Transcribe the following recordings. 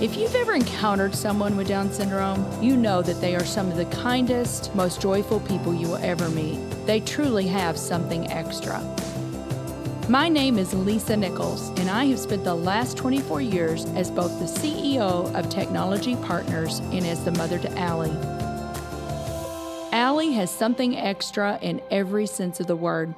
If you've ever encountered someone with Down syndrome, you know that they are some of the kindest, most joyful people you will ever meet. They truly have something extra. My name is Lisa Nichols, and I have spent the last 24 years as both the CEO of Technology Partners and as the mother to Allie. Allie has something extra in every sense of the word.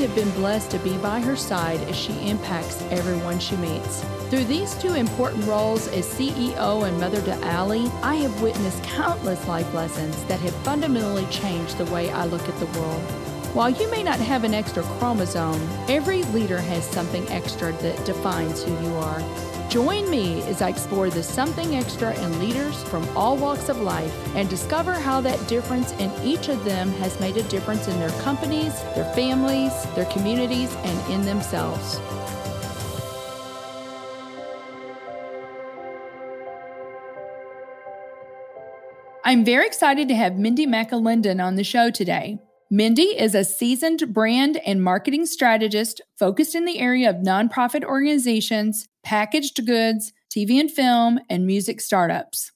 Have been blessed to be by her side as she impacts everyone she meets. Through these two important roles as CEO and mother to Allie, I have witnessed countless life lessons that have fundamentally changed the way I look at the world. While you may not have an extra chromosome, every leader has something extra that defines who you are. Join me as I explore the something extra in leaders from all walks of life and discover how that difference in each of them has made a difference in their companies, their families, their communities, and in themselves. I'm very excited to have Mindy McAlinden on the show today. Mindy is a seasoned brand and marketing strategist focused in the area of nonprofit organizations, packaged goods, TV and film, and music startups.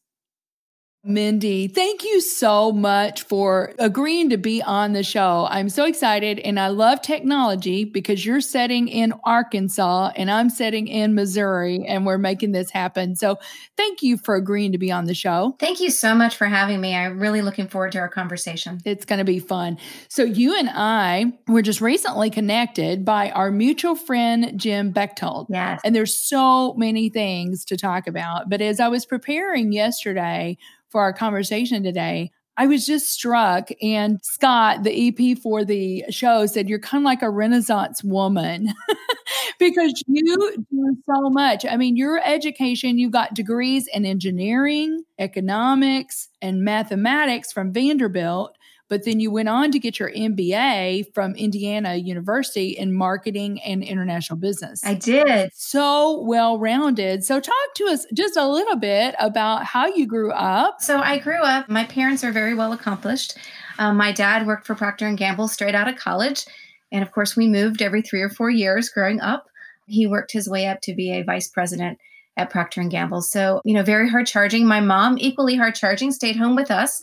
Mindy, thank you so much for agreeing to be on the show. I'm so excited and I love technology because you're setting in Arkansas and I'm setting in Missouri and we're making this happen. So thank you for agreeing to be on the show. Thank you so much for having me. I'm really looking forward to our conversation. It's going to be fun. So you and I were just recently connected by our mutual friend, Jim Bechtold. Yes. And there's so many things to talk about. But as I was preparing yesterday, for our conversation today, I was just struck. And Scott, the EP for the show, said, You're kind of like a Renaissance woman because you do so much. I mean, your education, you got degrees in engineering, economics, and mathematics from Vanderbilt. But then you went on to get your MBA from Indiana University in marketing and international business. I did. So well rounded. So, talk to us just a little bit about how you grew up. So, I grew up, my parents are very well accomplished. Um, my dad worked for Procter and Gamble straight out of college. And of course, we moved every three or four years growing up. He worked his way up to be a vice president at Procter and Gamble. So, you know, very hard charging. My mom, equally hard charging, stayed home with us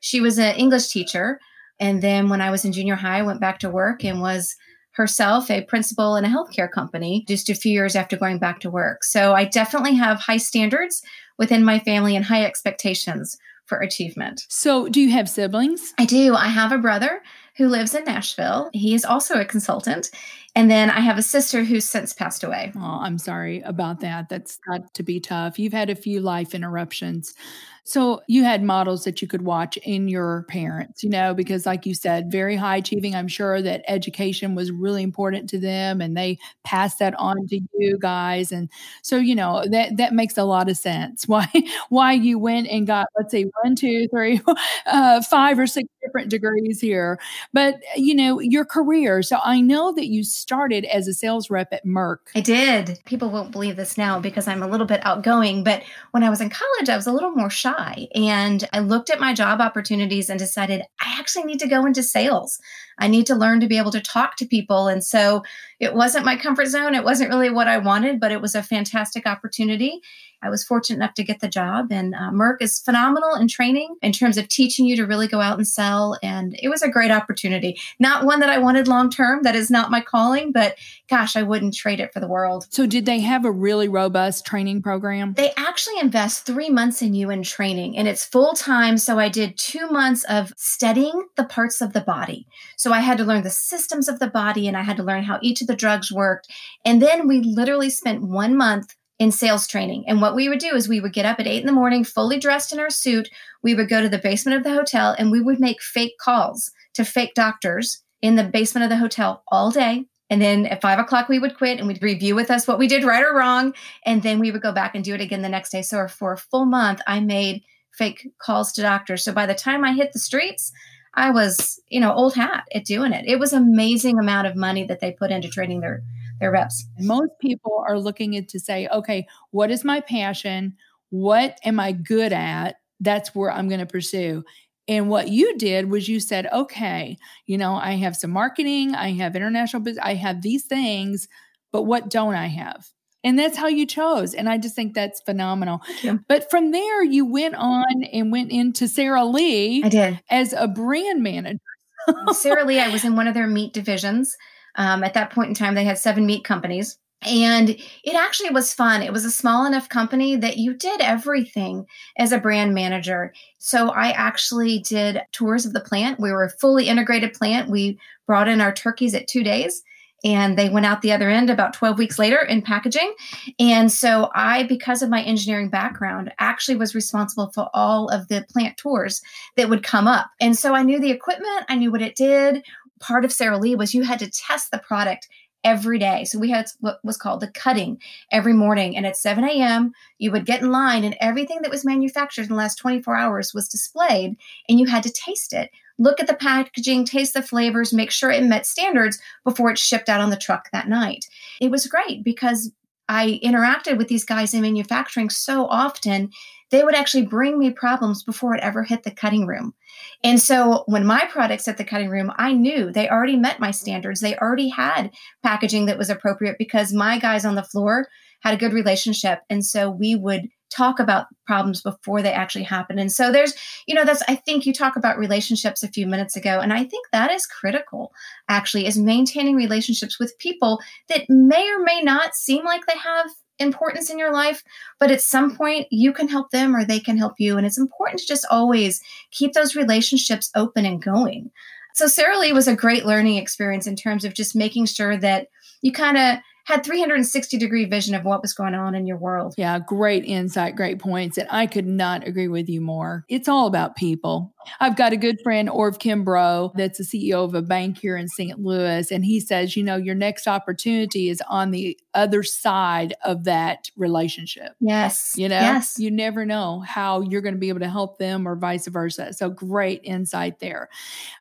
she was an English teacher. And then when I was in junior high, I went back to work and was herself a principal in a healthcare company just a few years after going back to work. So I definitely have high standards within my family and high expectations for achievement. So, do you have siblings? I do. I have a brother who lives in Nashville. He is also a consultant. And then I have a sister who's since passed away. Oh, I'm sorry about that. That's got to be tough. You've had a few life interruptions. So you had models that you could watch in your parents, you know, because like you said, very high achieving. I'm sure that education was really important to them and they passed that on to you guys. And so, you know, that that makes a lot of sense. Why why you went and got, let's say, one, two, three, uh, five or six different degrees here. But you know, your career. So I know that you started as a sales rep at Merck. I did. People won't believe this now because I'm a little bit outgoing, but when I was in college, I was a little more shy shy. And I looked at my job opportunities and decided I actually need to go into sales. I need to learn to be able to talk to people. And so it wasn't my comfort zone. It wasn't really what I wanted, but it was a fantastic opportunity. I was fortunate enough to get the job, and uh, Merck is phenomenal in training in terms of teaching you to really go out and sell. And it was a great opportunity. Not one that I wanted long term. That is not my calling, but gosh, I wouldn't trade it for the world. So, did they have a really robust training program? They actually invest three months in you in training, and it's full time. So, I did two months of studying the parts of the body. So, I had to learn the systems of the body, and I had to learn how each of the drugs worked. And then we literally spent one month in sales training. And what we would do is we would get up at eight in the morning, fully dressed in our suit. We would go to the basement of the hotel and we would make fake calls to fake doctors in the basement of the hotel all day. And then at five o'clock, we would quit and we'd review with us what we did right or wrong. And then we would go back and do it again the next day. So for a full month, I made fake calls to doctors. So by the time I hit the streets, I was, you know, old hat at doing it. It was amazing amount of money that they put into training their their reps. Most people are looking at to say, okay, what is my passion? What am I good at? That's where I'm going to pursue. And what you did was you said, okay, you know, I have some marketing, I have international business, I have these things, but what don't I have? And that's how you chose. And I just think that's phenomenal. But from there, you went on and went into Sara Lee. I did. As a brand manager. Sara Lee, I was in one of their meat divisions. Um, at that point in time, they had seven meat companies. And it actually was fun. It was a small enough company that you did everything as a brand manager. So I actually did tours of the plant. We were a fully integrated plant. We brought in our turkeys at two days and they went out the other end about 12 weeks later in packaging. And so I, because of my engineering background, actually was responsible for all of the plant tours that would come up. And so I knew the equipment, I knew what it did. Part of Sara Lee was you had to test the product every day. So we had what was called the cutting every morning. And at 7 a.m., you would get in line, and everything that was manufactured in the last 24 hours was displayed, and you had to taste it. Look at the packaging, taste the flavors, make sure it met standards before it shipped out on the truck that night. It was great because I interacted with these guys in manufacturing so often, they would actually bring me problems before it ever hit the cutting room. And so when my products hit the cutting room, I knew they already met my standards. They already had packaging that was appropriate because my guys on the floor had a good relationship. And so we would talk about problems before they actually happen. And so there's, you know, that's, I think you talk about relationships a few minutes ago. And I think that is critical, actually, is maintaining relationships with people that may or may not seem like they have importance in your life, but at some point you can help them or they can help you. And it's important to just always keep those relationships open and going. So Sara Lee was a great learning experience in terms of just making sure that you kind of had 360 degree vision of what was going on in your world. Yeah, great insight, great points. And I could not agree with you more. It's all about people. I've got a good friend, Orv Kimbrough, that's the CEO of a bank here in St. Louis. And he says, you know, your next opportunity is on the other side of that relationship. Yes. You know, yes. you never know how you're going to be able to help them or vice versa. So great insight there.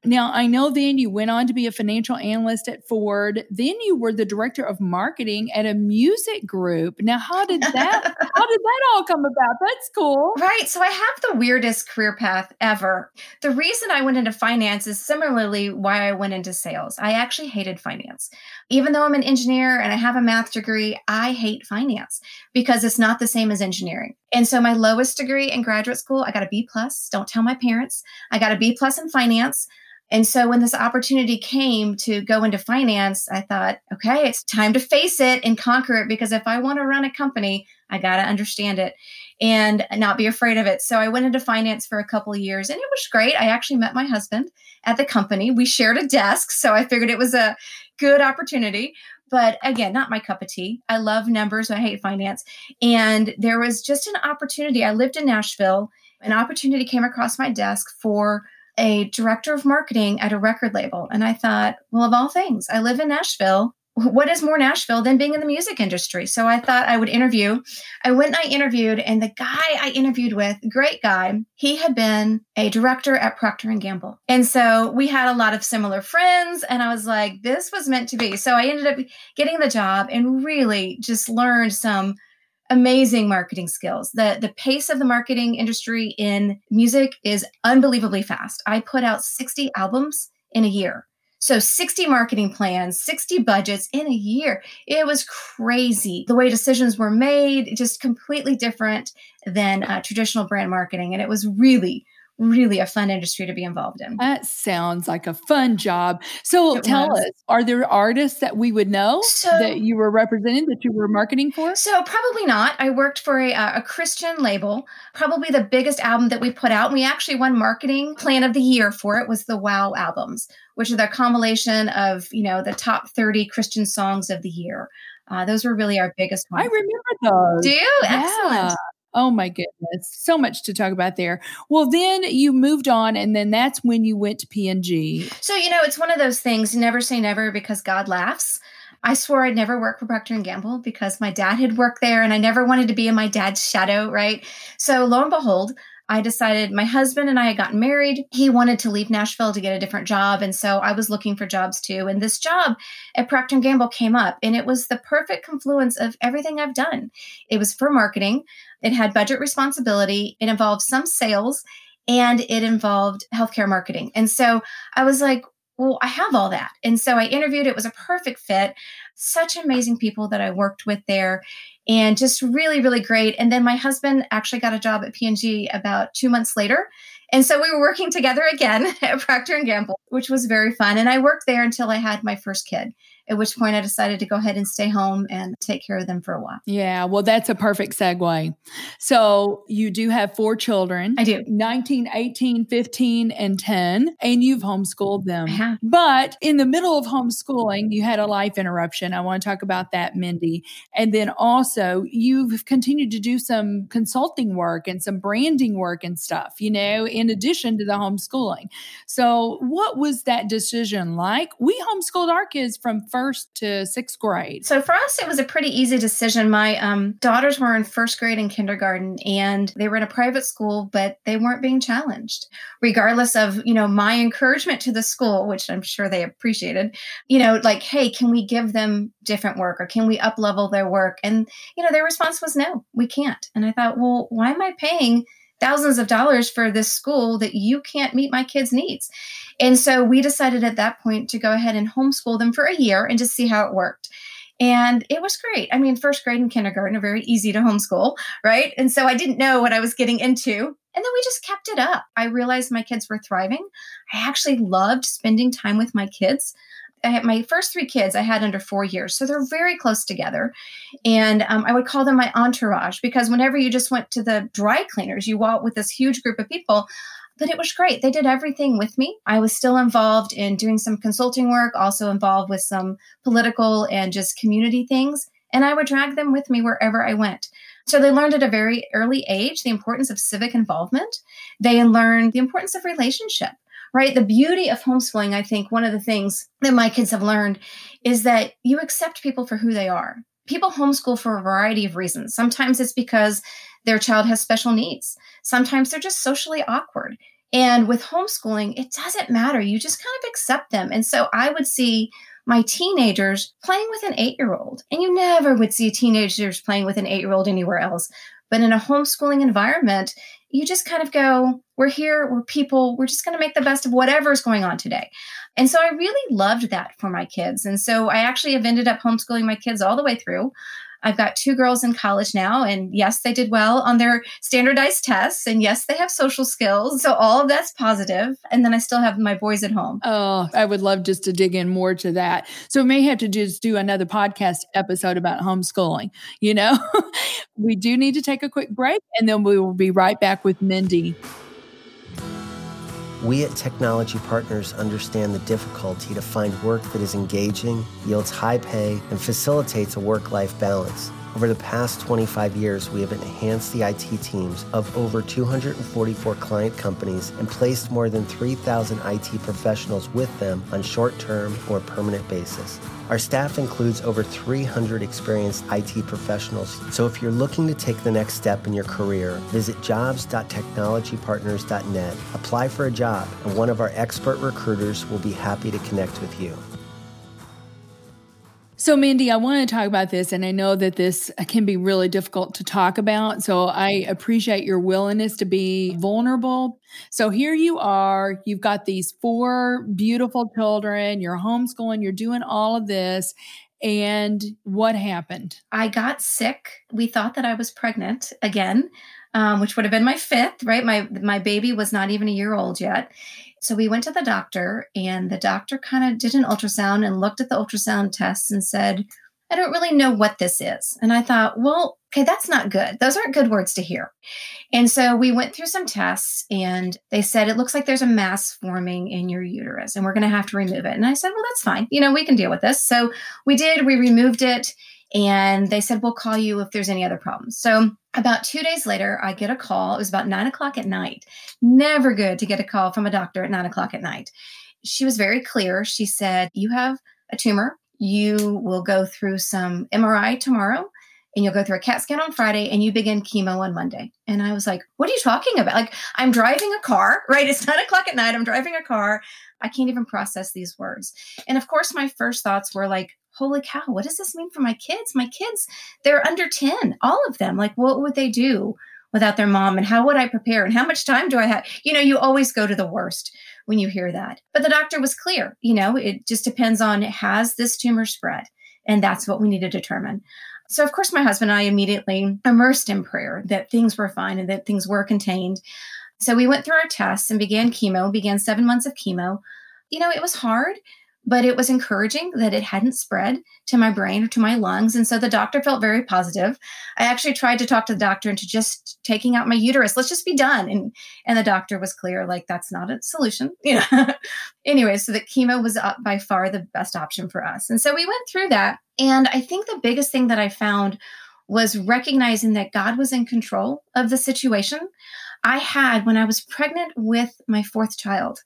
Now, I know then you went on to be a financial analyst at Ford. Then you were the director of marketing at a music group. Now, how did that how did that all come about? That's cool. Right. So I have the weirdest career path ever. The reason I went into finance is similarly why I went into sales. I actually hated finance. Even though I'm an engineer and I have a math degree, I hate finance because it's not the same as engineering. And so my lowest degree in graduate school, I got a B plus. Don't tell my parents. I got a B plus in finance. And so when this opportunity came to go into finance, I thought, okay, it's time to face it and conquer it because if I want to run a company, I got to understand it and not be afraid of it. So I went into finance for a couple of years and it was great. I actually met my husband at the company. We shared a desk, so I figured it was a good opportunity. But again, not my cup of tea. I love numbers. I hate finance. And there was just an opportunity. I lived in Nashville. An opportunity came across my desk for a director of marketing at a record label. And I thought, well, of all things, I live in Nashville what is more Nashville than being in the music industry? So I thought I would interview. I went and I interviewed, and the guy I interviewed with, great guy, he had been a director at Procter and Gamble, and so we had a lot of similar friends. And I was like, this was meant to be. So I ended up getting the job and really just learned some amazing marketing skills. The the pace of the marketing industry in music is unbelievably fast. I put out 60 albums in a year. So 60 marketing plans, 60 budgets in a year. It was crazy. The way decisions were made, just completely different than uh, traditional brand marketing. And it was really, really a fun industry to be involved in. That sounds like a fun job. So it tell was. us, are there artists that we would know so, that you were representing, that you were marketing for? So probably not. I worked for a, a Christian label. Probably the biggest album that we put out, and we actually won marketing plan of the year for it was the Wow albums, which are the compilation of, you know, the top 30 Christian songs of the year. Uh, those were really our biggest ones. I remember those. Do you? Yeah. Excellent. Oh my goodness. So much to talk about there. Well, then you moved on and then that's when you went to P&G. So, you know, it's one of those things, never say never because God laughs. I swore I'd never work for Procter and Gamble because my dad had worked there and I never wanted to be in my dad's shadow, right? So, lo and behold, I decided my husband and I had gotten married. He wanted to leave Nashville to get a different job. And so I was looking for jobs too. And this job at Procter & Gamble came up and it was the perfect confluence of everything I've done. It was for marketing. It had budget responsibility. It involved some sales and it involved healthcare marketing. And so I was like, well, I have all that. And so I interviewed. It was a perfect fit. Such amazing people that I worked with there and just really, really great. And then my husband actually got a job at P&G about two months later. And so we were working together again at Procter & Gamble, which was very fun. And I worked there until I had my first kid at which point I decided to go ahead and stay home and take care of them for a while. Yeah, well, that's a perfect segue. So you do have four children. I do. 19, 18, 15, and 10, and you've homeschooled them. But in the middle of homeschooling, you had a life interruption. I want to talk about that, Mindy. And then also, you've continued to do some consulting work and some branding work and stuff, you know, in addition to the homeschooling. So, what was that decision like? We homeschooled our kids from first to sixth grade? So for us, it was a pretty easy decision. My um, daughters were in first grade and kindergarten, and they were in a private school, but they weren't being challenged, regardless of you know my encouragement to the school, which I'm sure they appreciated. You know, like, hey, can we give them different work, or can we up level their work? And you know, their response was no, we can't. And I thought, well, why am I paying? Thousands of dollars for this school that you can't meet my kids' needs. And so we decided at that point to go ahead and homeschool them for a year and just see how it worked. And it was great. I mean, first grade and kindergarten are very easy to homeschool, right? And so I didn't know what I was getting into. And then we just kept it up. I realized my kids were thriving. I actually loved spending time with my kids. I had my first three kids I had under four years, so they're very close together. And um, I would call them my entourage because whenever you just went to the dry cleaners, you walked with this huge group of people. But it was great. They did everything with me. I was still involved in doing some consulting work, also involved with some political and just community things. And I would drag them with me wherever I went. So they learned at a very early age the importance of civic involvement. They learned the importance of relationship right? The beauty of homeschooling, I think, one of the things that my kids have learned is that you accept people for who they are. People homeschool for a variety of reasons. Sometimes it's because their child has special needs, sometimes they're just socially awkward. And with homeschooling, it doesn't matter. You just kind of accept them. And so I would see my teenagers playing with an eight year old, and you never would see teenagers playing with an eight year old anywhere else. But in a homeschooling environment, you just kind of go, we're here, we're people, we're just going to make the best of whatever's going on today. And so I really loved that for my kids. And so I actually have ended up homeschooling my kids all the way through. I've got two girls in college now, and yes, they did well on their standardized tests, and yes, they have social skills. So all of that's positive. And then I still have my boys at home. Oh, I would love just to dig in more to that. So we may have to just do another podcast episode about homeschooling. You know, we do need to take a quick break, and then we will be right back with Mindy. We at Technology Partners understand the difficulty to find work that is engaging, yields high pay, and facilitates a work life balance. Over the past 25 years, we have enhanced the IT teams of over 244 client companies and placed more than 3,000 IT professionals with them on short term or permanent basis. Our staff includes over 300 experienced IT professionals. So if you're looking to take the next step in your career, visit jobs.technologypartners.net, apply for a job, and one of our expert recruiters will be happy to connect with you. So, Mindy, I want to talk about this, and I know that this can be really difficult to talk about. So, I appreciate your willingness to be vulnerable. So, here you are, you've got these four beautiful children, you're homeschooling, you're doing all of this. And what happened? I got sick. We thought that I was pregnant again, um, which would have been my fifth, right? My my baby was not even a year old yet. So we went to the doctor, and the doctor kind of did an ultrasound and looked at the ultrasound tests and said, I don't really know what this is. And I thought, well, okay, that's not good. Those aren't good words to hear. And so we went through some tests and they said, it looks like there's a mass forming in your uterus and we're going to have to remove it. And I said, well, that's fine. You know, we can deal with this. So we did, we removed it and they said, we'll call you if there's any other problems. So about two days later, I get a call. It was about nine o'clock at night. Never good to get a call from a doctor at nine o'clock at night. She was very clear. She said, You have a tumor. You will go through some MRI tomorrow and you'll go through a CAT scan on Friday and you begin chemo on Monday. And I was like, what are you talking about? Like, I'm driving a car, right? It's nine o'clock at night. I'm driving a car. I can't even process these words. And of course, my first thoughts were like, holy cow, what does this mean for my kids? My kids, they're under 10, all of them. Like, what would they do without their mom? And how would I prepare? And how much time do I have? You know, you always go to the worst when you hear that. But the doctor was clear, you know, it just depends on has this tumor spread? And that's what we need to determine. So, of course, my husband and I immediately immersed in prayer that things were fine and that things were contained. So, we went through our tests and began chemo, began seven months of chemo. You know, it was hard but it was encouraging that it hadn't spread to my brain or to my lungs. And so the doctor felt very positive. I actually tried to talk to the doctor into just taking out my uterus. Let's just be done. And and the doctor was clear, like that's not a solution. You know. anyway, so the chemo was uh, by far the best option for us. And so we went through that. And I think the biggest thing that I found was recognizing that God was in control of the situation. I had when I was pregnant with my fourth child.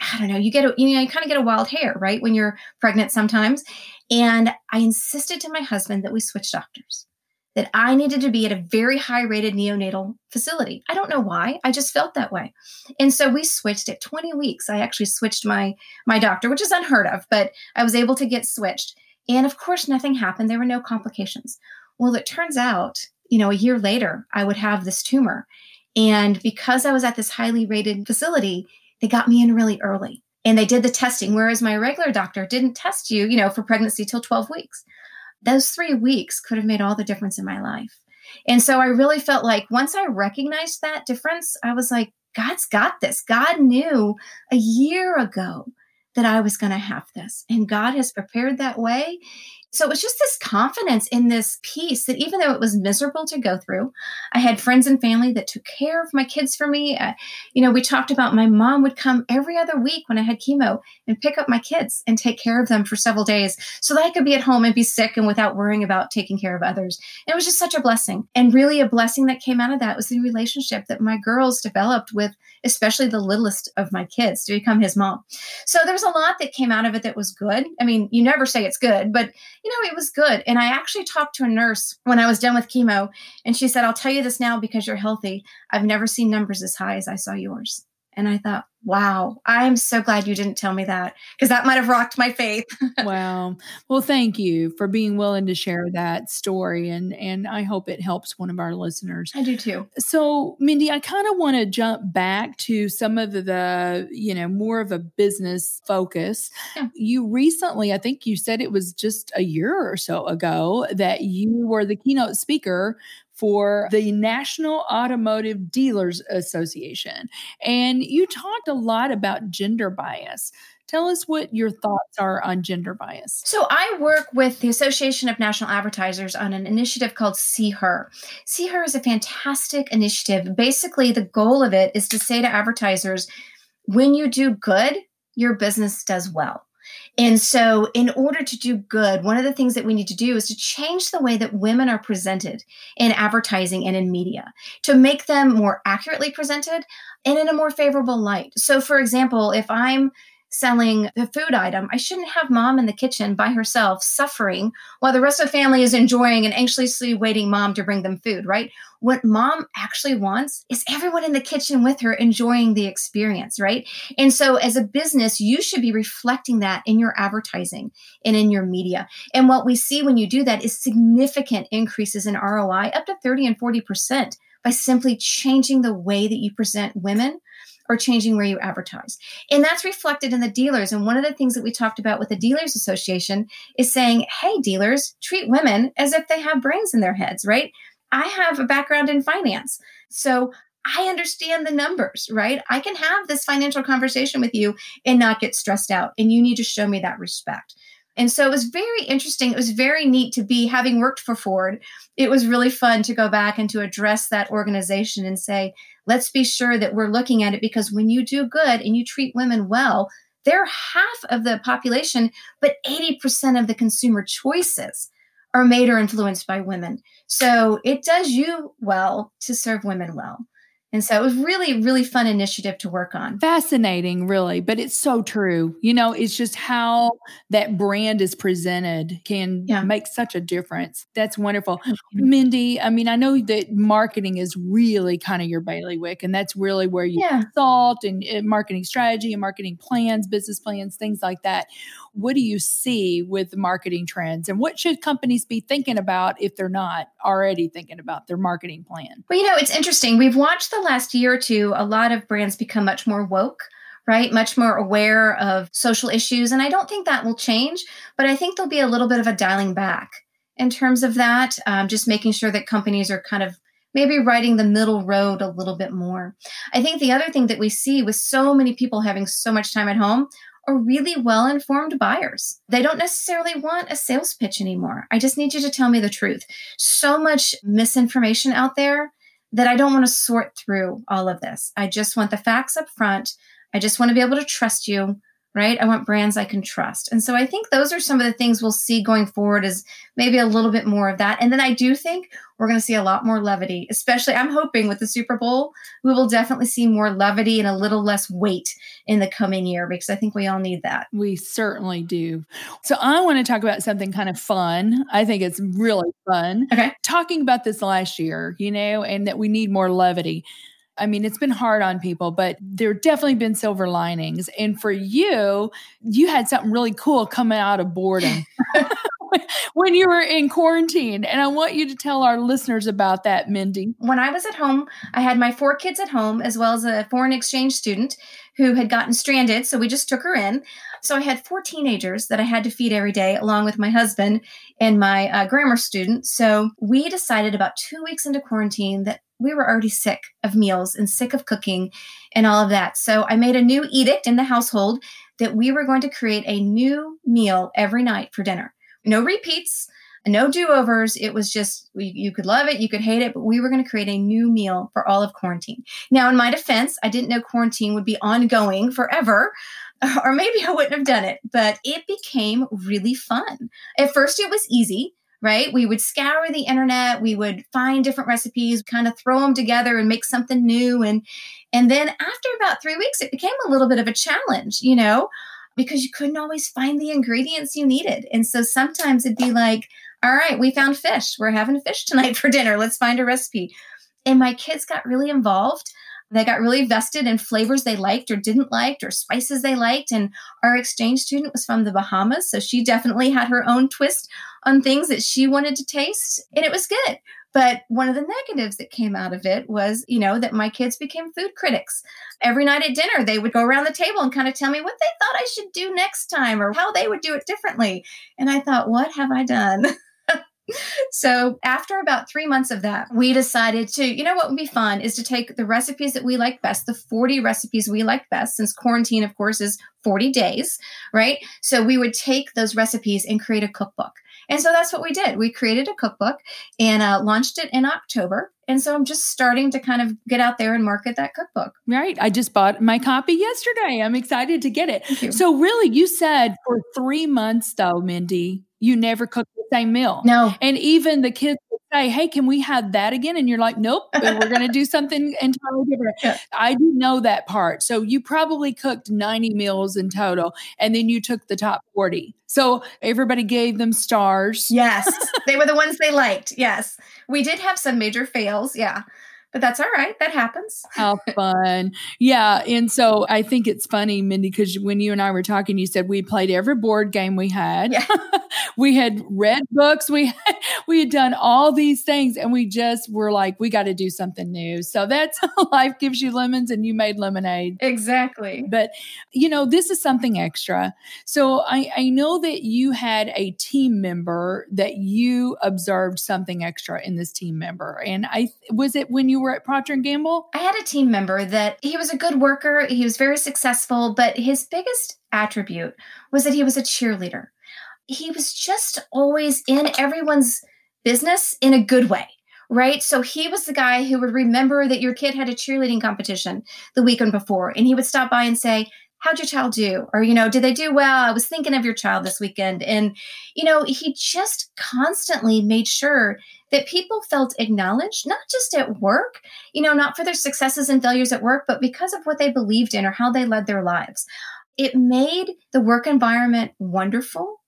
I don't know, you get a, you know, you kind of get a wild hair, right? When you're pregnant sometimes. And I insisted to my husband that we switch doctors, that I needed to be at a very high rated neonatal facility. I don't know why. I just felt that way. And so we switched at 20 weeks. I actually switched my, my doctor, which is unheard of, but I was able to get switched. And of course, nothing happened. There were no complications. Well, it turns out, you know, a year later, I would have this tumor. And because I was at this highly rated facility, they got me in really early and they did the testing, whereas my regular doctor didn't test you, you know, for pregnancy till 12 weeks. Those three weeks could have made all the difference in my life. And so I really felt like once I recognized that difference, I was like, God's got this. God knew a year ago that I was going to have this, and God has prepared that way. So it was just this confidence in this peace that even though it was miserable to go through, I had friends and family that took care of my kids for me. Uh, you know, we talked about my mom would come every other week when I had chemo and pick up my kids and take care of them for several days so that I could be at home and be sick and without worrying about taking care of others. And it was just such a blessing. And really, a blessing that came out of that was the relationship that my girls developed with, especially the littlest of my kids, to become his mom. So there was a lot that came out of it that was good. I mean, you never say it's good, but you know, it was good. And I actually talked to a nurse when I was done with chemo, and she said, I'll tell you this now because you're healthy. I've never seen numbers as high as I saw yours. And I thought, wow, I'm so glad you didn't tell me that because that might have rocked my faith. wow. Well, thank you for being willing to share that story. And, and I hope it helps one of our listeners. I do too. So, Mindy, I kind of want to jump back to some of the, you know, more of a business focus. Yeah. You recently, I think you said it was just a year or so ago that you were the keynote speaker for the National Automotive Dealers Association. And you talked a lot about gender bias. Tell us what your thoughts are on gender bias. So, I work with the Association of National Advertisers on an initiative called See Her. See Her is a fantastic initiative. Basically, the goal of it is to say to advertisers, when you do good, your business does well. And so, in order to do good, one of the things that we need to do is to change the way that women are presented in advertising and in media to make them more accurately presented and in a more favorable light. So, for example, if I'm selling the food item. I shouldn't have mom in the kitchen by herself suffering while the rest of the family is enjoying and anxiously waiting mom to bring them food, right? What mom actually wants is everyone in the kitchen with her enjoying the experience, right? And so as a business, you should be reflecting that in your advertising and in your media. And what we see when you do that is significant increases in ROI up to 30 and 40% by simply changing the way that you present women or changing where you advertise. And that's reflected in the dealers. And one of the things that we talked about with the Dealers Association is saying, hey, dealers, treat women as if they have brains in their heads, right? I have a background in finance. So I understand the numbers, right? I can have this financial conversation with you and not get stressed out. And you need to show me that respect. And so it was very interesting. It was very neat to be having worked for Ford. It was really fun to go back and to address that organization and say, let's be sure that we're looking at it because when you do good and you treat women well, they're half of the population, but 80% of the consumer choices are made or influenced by women. So it does you well to serve women well. And so it was really, really fun initiative to work on. Fascinating, really, but it's so true. You know, it's just how that brand is presented can yeah. make such a difference. That's wonderful. Mm-hmm. Mindy, I mean, I know that marketing is really kind of your bailiwick, and that's really where you yeah. consult and, and marketing strategy and marketing plans, business plans, things like that. What do you see with marketing trends, and what should companies be thinking about if they're not already thinking about their marketing plan? Well, you know, it's interesting. We've watched the the last year or two, a lot of brands become much more woke right? Much more aware of social issues. And I don't think that will change, but I think there'll be a little bit of a dialing back in terms of that, um, just making sure that companies are kind of maybe riding the middle road a little bit more. I think the other thing that we see with so many people having so much time at home are really well informed buyers. They don't necessarily want a sales pitch anymore. I just need you to tell me the truth. So much misinformation out there that I don't want to sort through all of this. I just want the facts up front. I just want to be able to trust you right? I want brands I can trust. And so I think those are some of the things we'll see going forward is maybe a little bit more of that. And then I do think we're going to see a lot more levity, especially I'm hoping with the Super Bowl, we will definitely see more levity and a little less weight in the coming year because I think we all need that. We certainly do. So I want to talk about something kind of fun. I think it's really fun. Okay. Talking about this last year, you know, and that we need more levity. I mean, it's been hard on people, but there definitely been silver linings. And for you, you had something really cool coming out of boredom. when you were in quarantine. And I want you to tell our listeners about that, Mindy. When I was at home, I had my four kids at home, as well as a foreign exchange student who had gotten stranded. So we just took her in. So I had four teenagers that I had to feed every day, along with my husband and my uh, grammar student. So we decided about two weeks into quarantine that we were already sick of meals and sick of cooking and all of that. So I made a new edict in the household that we were going to create a new meal every night for dinner. No repeats, no do overs. It was just, you could love it, you could hate it, but we were going to create a new meal for all of quarantine. Now, in my defense, I didn't know quarantine would be ongoing forever. Or maybe I wouldn't have done it, but it became really fun. At first, it was easy right? We would scour the internet, we would find different recipes, kind of throw them together and make something new and and then after about 3 weeks it became a little bit of a challenge, you know, because you couldn't always find the ingredients you needed. And so sometimes it'd be like, all right, we found fish. We're having fish tonight for dinner. Let's find a recipe. And my kids got really involved. They got really vested in flavors they liked or didn't like or spices they liked. And our exchange student was from the Bahamas. So she definitely had her own twist on things that she wanted to taste. And it was good. But one of the negatives that came out of it was, you know, that my kids became food critics. Every night at dinner, they would go around the table and kind of tell me what they thought I should do next time or how they would do it differently. And I thought, what have I done? so after about three months of that, we decided to, you know what would be fun is to take the recipes that we like best, the 40 recipes we like best, since quarantine, of course, is 40 days, right? So we would take those recipes and create a cookbook. And so that's what we did. We created a cookbook and uh, launched it in October. And so I'm just starting to kind of get out there and market that cookbook. Right. I just bought my copy yesterday. I'm excited to get it. So, really, you said for three months, though, Mindy, you never cook the same meal. No. And even the kids would say, Hey, can we have that again? And you're like, Nope, we're going to do something entirely different. Yeah. I do know that part. So you probably cooked 90 meals in total, and then you took the top 40. So everybody gave them stars. Yes. they were the ones they liked. Yes. We did have some major fails. Yeah but that's all right. That happens. How fun. Yeah. And so I think it's funny, Mindy, because when you and I were talking, you said we played every board game we had. Yeah. we had read books. We had, we had done all these things and we just were like, we got to do something new. So that's life gives you lemons and you made lemonade. Exactly. But, you know, this is something extra. So I, I know that you had a team member that you observed something extra in this team member. And I was it when you you were at Procter and Gamble? I had a team member that he was a good worker, he was very successful, but his biggest attribute was that he was a cheerleader. He was just always in everyone's business in a good way right? So he was the guy who would remember that your kid had a cheerleading competition the weekend before, and he would stop by and say, How'd your child do? Or, you know, did they do well? I was thinking of your child this weekend. And, you know, he just constantly made sure that people felt acknowledged, not just at work, you know, not for their successes and failures at work, but because of what they believed in or how they led their lives. It made the work environment wonderful.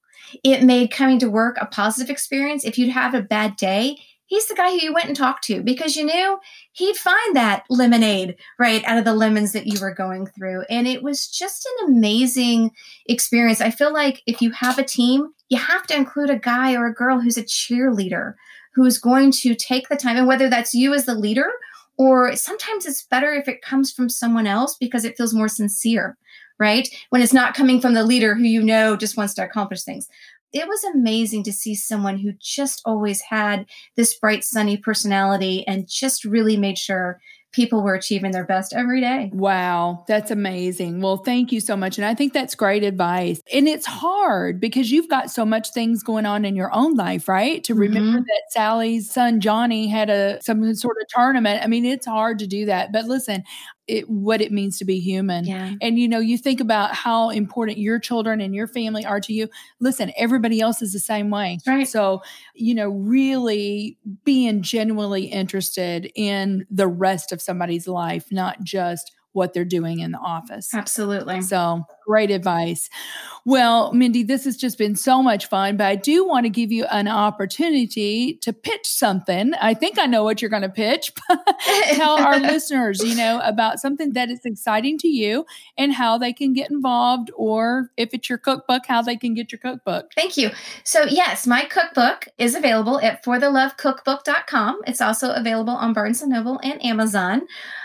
It made coming to work a positive experience. If you'd have a bad day, he's the guy who you went and talked to because you knew he'd find that lemonade right out of the lemons that you were going through. And it was just an amazing experience. I feel like if you have a team, you have to include a guy or a girl who's a cheerleader who's going to take the time, and whether that's you as the leader or sometimes it's better if it comes from someone else because it feels more sincere, right? When it's not coming from the leader who you know just wants to accomplish things it was amazing to see someone who just always had this bright, sunny personality and just really made sure people were achieving their best every day. Wow, that's amazing. Well, thank you so much. And I think that's great advice. And it's hard because you've got so much things going on in your own life, right? To remember mm-hmm. that Sally's son Johnny had a some sort of tournament. I mean, it's hard to do that. But listen, it, what it means to be human. Yeah. And you know, you think about how important your children and your family are to you. Listen, everybody else is the same way. Right. So, you know, really being genuinely interested in the rest of somebody's life, not just what they're doing in the office. Absolutely. So great advice. Well, Mindy, this has just been so much fun, but I do want to give you an opportunity to pitch something. I think I know what you're going to pitch. Tell our listeners, you know, about something that is exciting to you and how they can get involved, or if it's your cookbook, how they can get your cookbook. Thank you. So, yes, my cookbook is available at forthelovecookbook.com. It's also available on Barnes and Noble and Amazon.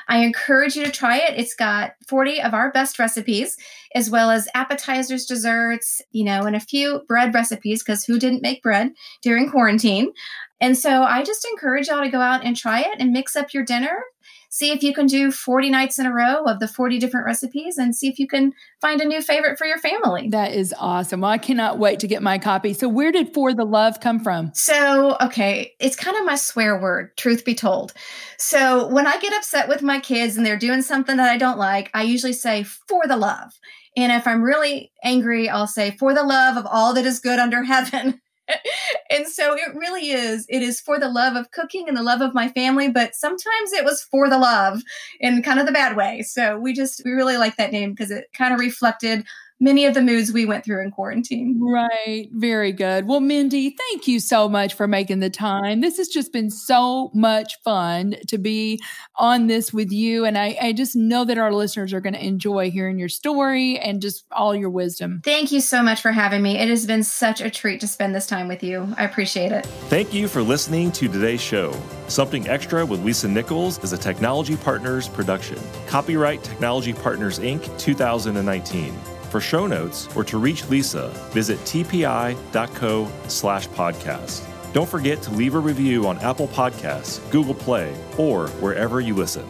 I encourage you to try it. It's got 40 of our best recipes, as well as appetizers, desserts, you know, and a few bread recipes, because who didn't make bread during quarantine? And so I just encourage y'all to go out and try it and mix up your dinner see if you can do 40 nights in a row of the 40 different recipes and see if you can find a new favorite for your family. That is awesome. Well, I cannot wait to get my copy. So, where did For the Love come from? So, okay, it's kind of my swear word, truth be told. So, when I get upset with my kids and they're doing something that I don't like, I usually say, For the love. And if I'm really angry, I'll say, For the love of all that is good under heaven. and so it really is. It is for the love of cooking and the love of my family, but sometimes it was for the love in kind of the bad way. So we just, we really like that name because it kind of reflected many of the moods we went through in quarantine. Right. Very good. Well, Mindy, thank you so much for making the time. This has just been so much fun to be on this with you. And I, I just know that our listeners are going to enjoy hearing your story and just all your wisdom. Thank you so much for having me. It has been such a treat to spend this time with you. I appreciate it. Thank you for listening to today's show. Something Extra with Lisa Nichols is a Technology Partners production. Copyright Technology Partners Inc. 2019. For show notes or to reach Lisa, visit tpi.co slash podcast. Don't forget to leave a review on Apple Podcasts, Google Play, or wherever you listen.